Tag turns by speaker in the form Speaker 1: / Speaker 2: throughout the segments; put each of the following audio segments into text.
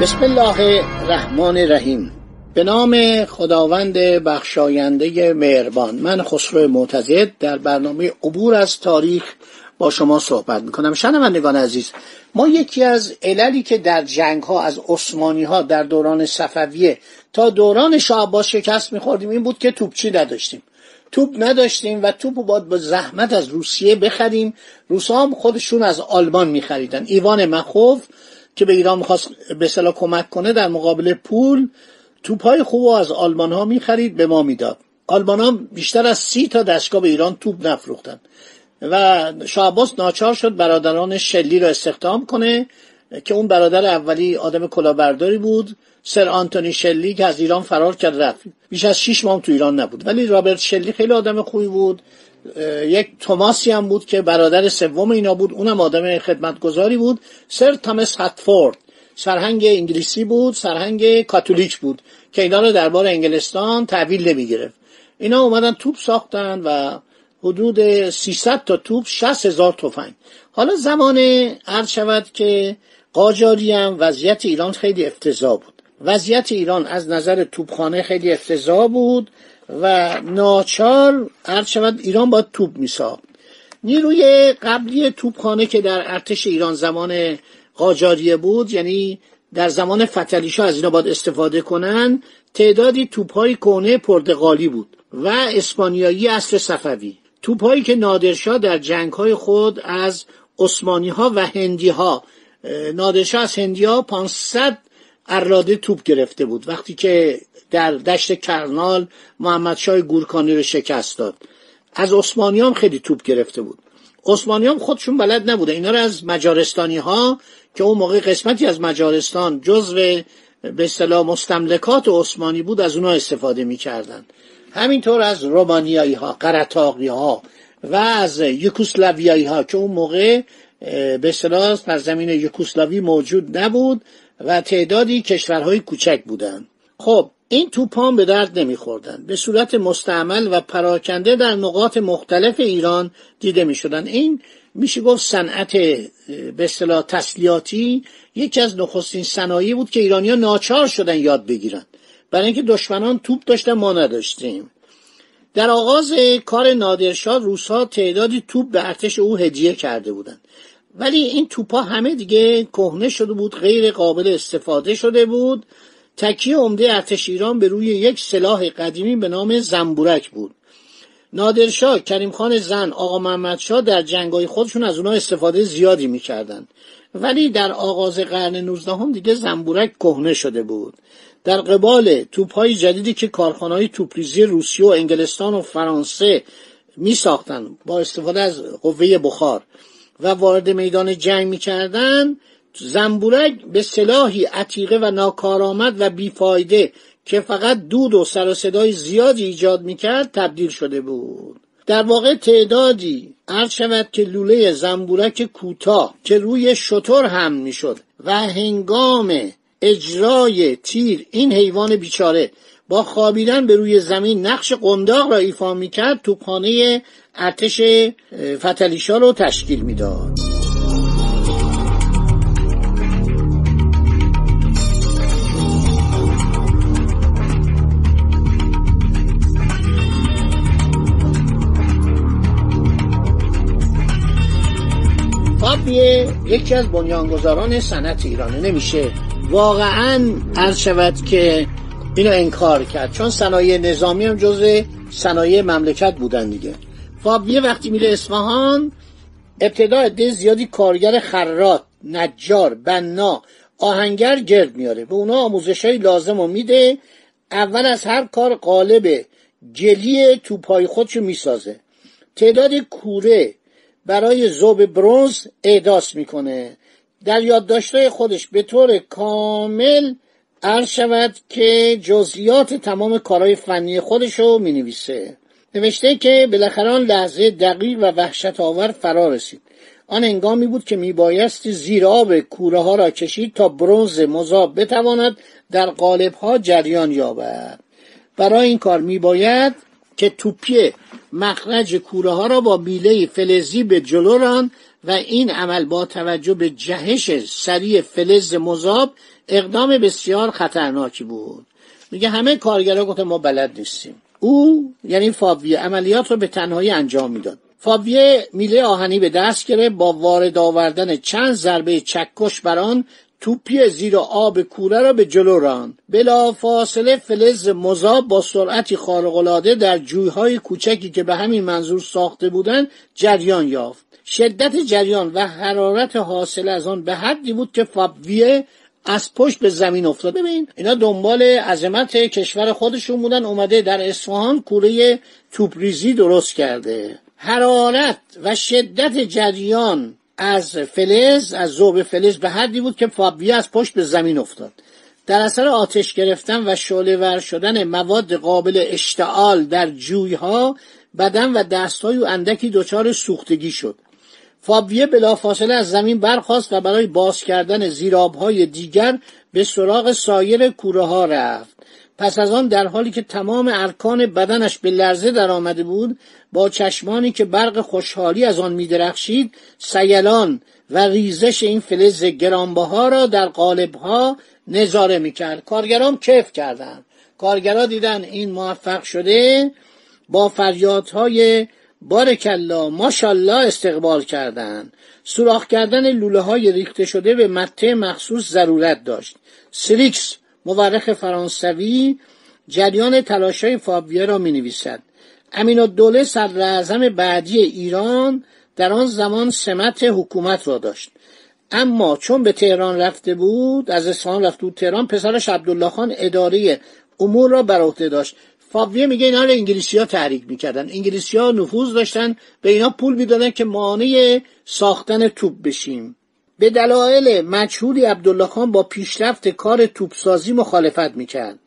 Speaker 1: بسم الله الرحمن الرحیم. به نام خداوند بخشاینده مهربان. من خسرو معتزد در برنامه عبور از تاریخ با شما صحبت می‌کنم. شنوندگان عزیز ما یکی از عللی که در جنگ ها از عثمانی ها در دوران صفویه تا دوران شاه عباس شکست میخوردیم این بود که توپچی نداشتیم. توپ نداشتیم و توپ باید با زحمت از روسیه بخریم. روسا هم خودشون از آلمان میخریدن. ایوان مخوف که به ایران می‌خواست به صلاح کمک کنه در مقابل پول توپای خوب از آلمان ها می‌خرید به ما می‌داد. آلمان ها بیشتر از سی تا دستگاه به ایران توپ نفروختن. و شاه ناچار شد برادران شلی را استخدام کنه که اون برادر اولی آدم کلاهبرداری بود سر آنتونی شلی که از ایران فرار کرد رفت. بیش از شیش ماه تو ایران نبود. ولی رابرت شلی خیلی آدم خوبی بود. یک توماسی هم بود که برادر سوم اینا بود. اونم آدم خدمتگذاری بود. سر تامس هاتفورد. سرهنگ انگلیسی بود. سرهنگ کاتولیک بود که اینا رو دربار انگلستان تحویل نمی‌گرفت. اینا اومدن توپ ساختن و حدود 300 تا توپ 60 هزار تفنگ. حالا زمان عرض شود که قاجاری هم وضعیت ایران خیلی افتضاح بود. وضعیت ایران از نظر توپخانه خیلی افتضاح بود. و ناچار عرض شود ایران با توپ میساخت. نیروی قبلی توپخانه که در ارتش ایران زمان قاجاریه بود یعنی در زمان فتلیشا از اینا باید استفاده کنن تعدادی توپهای کهنه پرتغالی بود و اسپانیایی اصل صفوی. توپهایی که نادرشاه در جنگهای خود از عثمانی ها و هندی ها نادرشاه از هندی ها 500 اراده توپ گرفته بود. وقتی که در دشت کرنال محمد شای گورکانی رو شکست داد. از عثمانی هم خیلی توپ گرفته بود. عثمانی هم خودشون بلد نبوده. اینا رو از مجارستانی ها که اون موقع قسمتی از مجارستان جزو به اصطلاح مستملکات عثمانی بود از اونها استفاده می‌کردن. همینطور از رومانیایی ها قرطاقی ها و از یوکوسلاویایی ها که اون موقع به اصطلاح در زمین یوکوسلاوی موجود نبود. و تعدادی کشورهای کوچک بودند. خب این توپان به درد نمیخوردن به صورت مستعمل و پراکنده در نقاط مختلف ایران دیده می‌شدن این میشه گفت صنعت به اصطلاح تسلیحاتی یکی از نخستین صنایعی بود که ایرانیا ناچار شدن یاد بگیرن. برای اینکه دشمنان توپ داشتن ما نداشتیم. در آغاز کار نادرشاه روسها تعدادی توپ به ارتش او هدیه کرده بودند. ولی این توپا همه دیگه کهنه شده بود غیر قابل استفاده شده بود. تکیه عمده ارتش ایران به روی یک سلاح قدیمی به نام زنبورک بود. نادرشاه کریم خان زن آقا محمد شاه در جنگای خودشون از اونها استفاده زیادی می‌کردند ولی در آغاز قرن 19 هم دیگه زنبورک کهنه شده بود. در قبال توپهای جدیدی که کارخانهای توپریزی روسیه و انگلستان و فرانسه می با استفاده از قوه بخار. و وارد میدان جنگ می‌کردن زنبورک به سلاحی عتیقه و ناکارآمد و بیفایده که فقط دود و سر و صدای زیادی ایجاد می‌کرد تبدیل شده بود. در واقع تعدادی عرض شود که لوله زنبورک کوتاه که روی شطور هم می‌شد و هنگام اجرای تیر این حیوان بیچاره با خوابیدن به روی زمین نقش قنداق را ایفا می‌کرد توپخانه ارتش فتلیشا رو تشکیل می‌داد. فابیه یکی از بنیانگذاران صنعت ایرانه. نمیشه واقعا عرض شود که اینو انکار کرد چون صنایع نظامی هم جز صنایع مملکت بودن دیگه. فابیه وقتی میره اصفهان ابتدا عده زیادی کارگر خرات نجار بنا آهنگر گرد میاره. به اونا آموزش های لازم و میده. اول از هر کار قالب جلی توپای خودشو می‌سازه. تعداد کوره برای زوب برونز اعداس می‌کنه. در یادداشتهای خودش به طور کامل عرض شود که جزئیات تمام کارهای فنی خودشو می نویسه نوشته که بالاخره لحظه دقیق و وحشت آور فرا رسید. آن انگامی بود که میبایست زیر آب کوره ها را کشید تا برونز مذاب بتواند در قالب ها جریان یابد. برای این کار میباید که توپی مخرج کوره ها را با بیله فلزی به جلو ران و این عمل با توجه به جهش سریع فلز مذاب اقدام بسیار خطرناکی بود. میگه همه کارگرها گفت ما بلد نیستیم. او یعنی فابیه عملیات رو به تنهایی انجام می‌داد. فابیه میله آهنی به دست گرفت با وارد آوردن چند ضربه چکش بر آن توپی زیر آب کوره را به جلو راند. بلا فاصله فلز مذاب با سرعتی خارق‌العاده در جویهای کوچکی که به همین منظور ساخته بودند جریان یافت. شدت جریان و حرارت حاصل از آن به حدی بود که فابویه از پشت به زمین افتاد. ببین اینا دنبال عظمت کشور خودشون بودن اومده در اصفهان کوره توپریزی درست کرده. حرارت و شدت جریان از فلز از ذوب فلز به حدی بود که فابیه از پشت به زمین افتاد. در اثر آتش گرفتن و شعله ور شدن مواد قابل اشتعال در جویها بدن و دستهای او اندکی دچار سوختگی شد. فابیه بلافاصله از زمین برخاست و برای باز کردن زیرابهای دیگر به سراغ سایر کوره ها رفت. پس از آن در حالی که تمام ارکان بدنش به لرزه در آمده بود با چشمانی که برق خوشحالی از آن میدرخشید سیلان و ریزش این فلز گرانبها را در قالبها نظاره می‌کرد. کارگران کیف کردند. کارگران دیدن این موفق شده با فریادهای بارکلا ماشالله استقبال کردند سوراخ کردن لوله های ریخته شده به مته مخصوص ضرورت داشت. سریکس مورخ فرانسوی جریان تلاشای فابیه را می نویسد امین الدوله صدر بعدی ایران در آن زمان سمت حکومت را داشت. اما چون به تهران رفته بود از اصفهان رفته بود. تهران پسرش عبدالله خان اداره امور را بر عهده داشت. فابیه میگه اینا رو انگلیسی ها تحریک می‌کردن. انگلیسی ها نفوذ داشتن به اینا پول می‌دادن که مانع ساختن توپ بشیم. به دلایل مجهولی عبدالله خان با پیشرفت کار توپسازی مخالفت می‌کرد.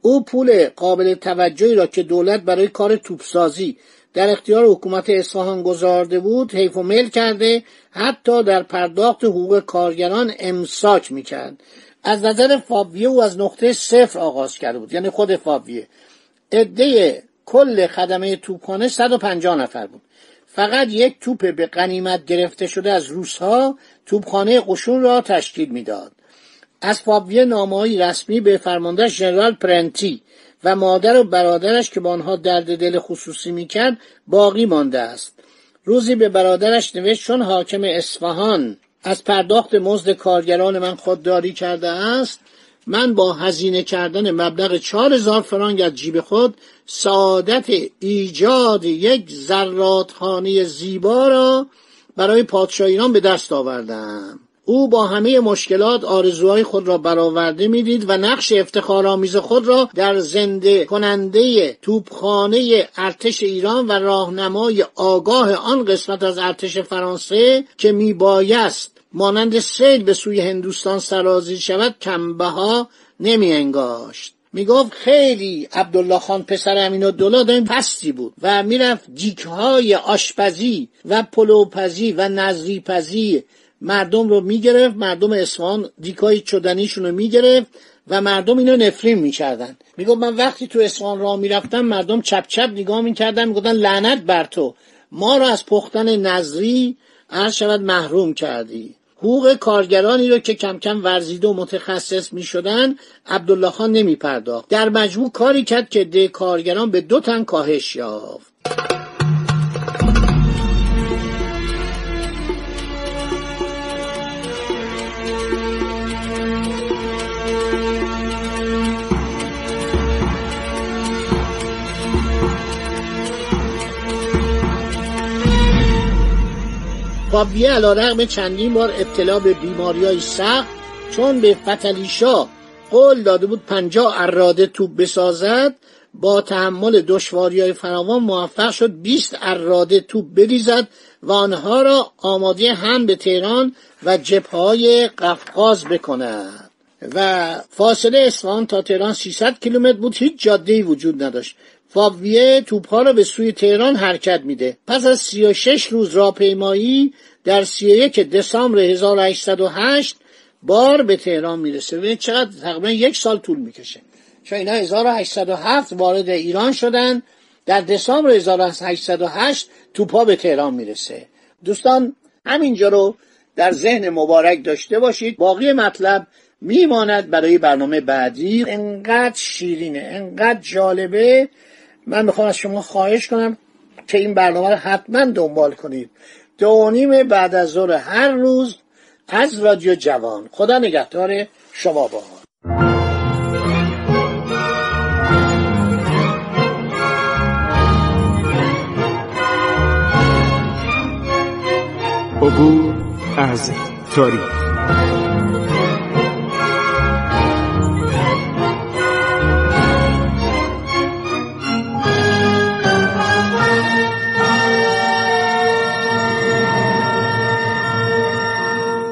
Speaker 1: او پول قابل توجهی را که دولت برای کار توپسازی در اختیار حکومت اصفهان گذارده بود حیف و میل کرده حتی در پرداخت حقوق کارگران امساک می‌کرد. از نظر فابیه او از نقطه صفر آغاز کرده بود. یعنی خود فابیه عده کل خدمه توپخانه 150 نفر بود. فقط یک توپ به قنیمت گرفته شده از روسها توپخانه قشون را تشکیل می‌داد. از فابیه نامه‌های رسمی به فرمانده ژنرال پرنتی و مادر و برادرش که با آنها درد دل خصوصی می‌کرد باقی مانده است. روزی به برادرش نوشت چون حاکم اصفهان از پرداخت مزد کارگران من خودداری کرده است من با هزینه کردن مبلغ چهار هزار فرانگ از جیب خود سعادت ایجاد یک زرادخانه زیبا را برای پادشاه ایران به دست آوردم. او با همه مشکلات آرزوهای خود را برآورده می‌دید و نقش افتخارآمیز خود را در زنده کننده توپخانه ارتش ایران و راهنمای آگاه آن قسمت از ارتش فرانسه که میبایست مانند سیل به سوی هندوستان سرازی شود کمبها نمی انگاشت می‌گفت خیلی عبدالله خان پسر امین الدوله پستی بود و می‌رفت دیکهای آشپزی و پلوپزی و نظریپزی مردم رو می‌گرفت. مردم اصفهان دیکای چدنیشون رو می‌گرفت و مردم اینو نفرین می‌کردن. می‌گفت من وقتی تو اصفهان راه می‌رفتم مردم چپ چپ نگاه می‌کردن می‌گفتن لعنت بر تو. ما رو از پختن نظری عرض شود محروم کردی. حقوق کارگرانی رو که کم کم ورزیده و متخصص می شدن عبدالله خان نمی پرداخت در مجموع کاری کرد که ده کارگران به دو تن کاهش یافت. فابیه علا رقم چندین بار ابتلا به بیماری های سخت چون به فتلیشا قول داده بود پنجاه اراده توپ بسازد با تحمل دشواری های فراوان موفق شد 20 اراده توپ بریزد و آنها را آماده هم به تهران و های قفقاز بکند. و فاصله اصفهان تا تهران 300 کیلومتر بود هیچ جاده وجود نداشت. فاویه توپها رو به سوی تهران حرکت میده. پس از 36 روز راهپیمایی در 31 دسامبر 1808 بار به تهران می‌رسه. ببینید چقدر تقریبا یک سال طول می‌کشه. چون اینا 1807 وارد ایران شدن. در دسامبر 1808 توپا به تهران می‌رسه. دوستان همینجا رو در ذهن مبارک داشته باشید. باقی مطلب میماند برای برنامه بعدی. انقدر شیرینه انقدر جالبه. من می‌خوام از شما خواهش کنم که این برنامه رو حتما دنبال کنید. دو نیم بعد از ظهر هر روز از رادیو جوان. خدا نگهدار شما با
Speaker 2: عبور از تاریخ.